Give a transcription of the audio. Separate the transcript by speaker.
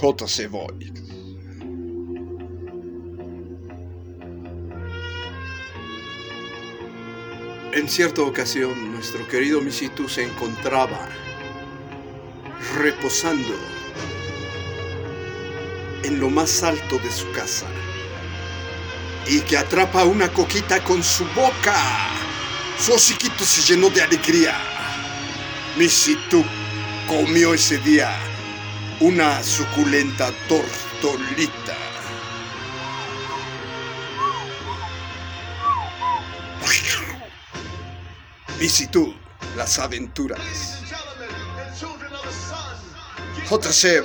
Speaker 1: JC Boy. En cierta ocasión, nuestro querido Misitu se encontraba reposando en lo más alto de su casa y que atrapa una coquita con su boca. Su hociquito se llenó de alegría. Misitu comió ese día una suculenta tortolita. Misitu, las aventuras. JC.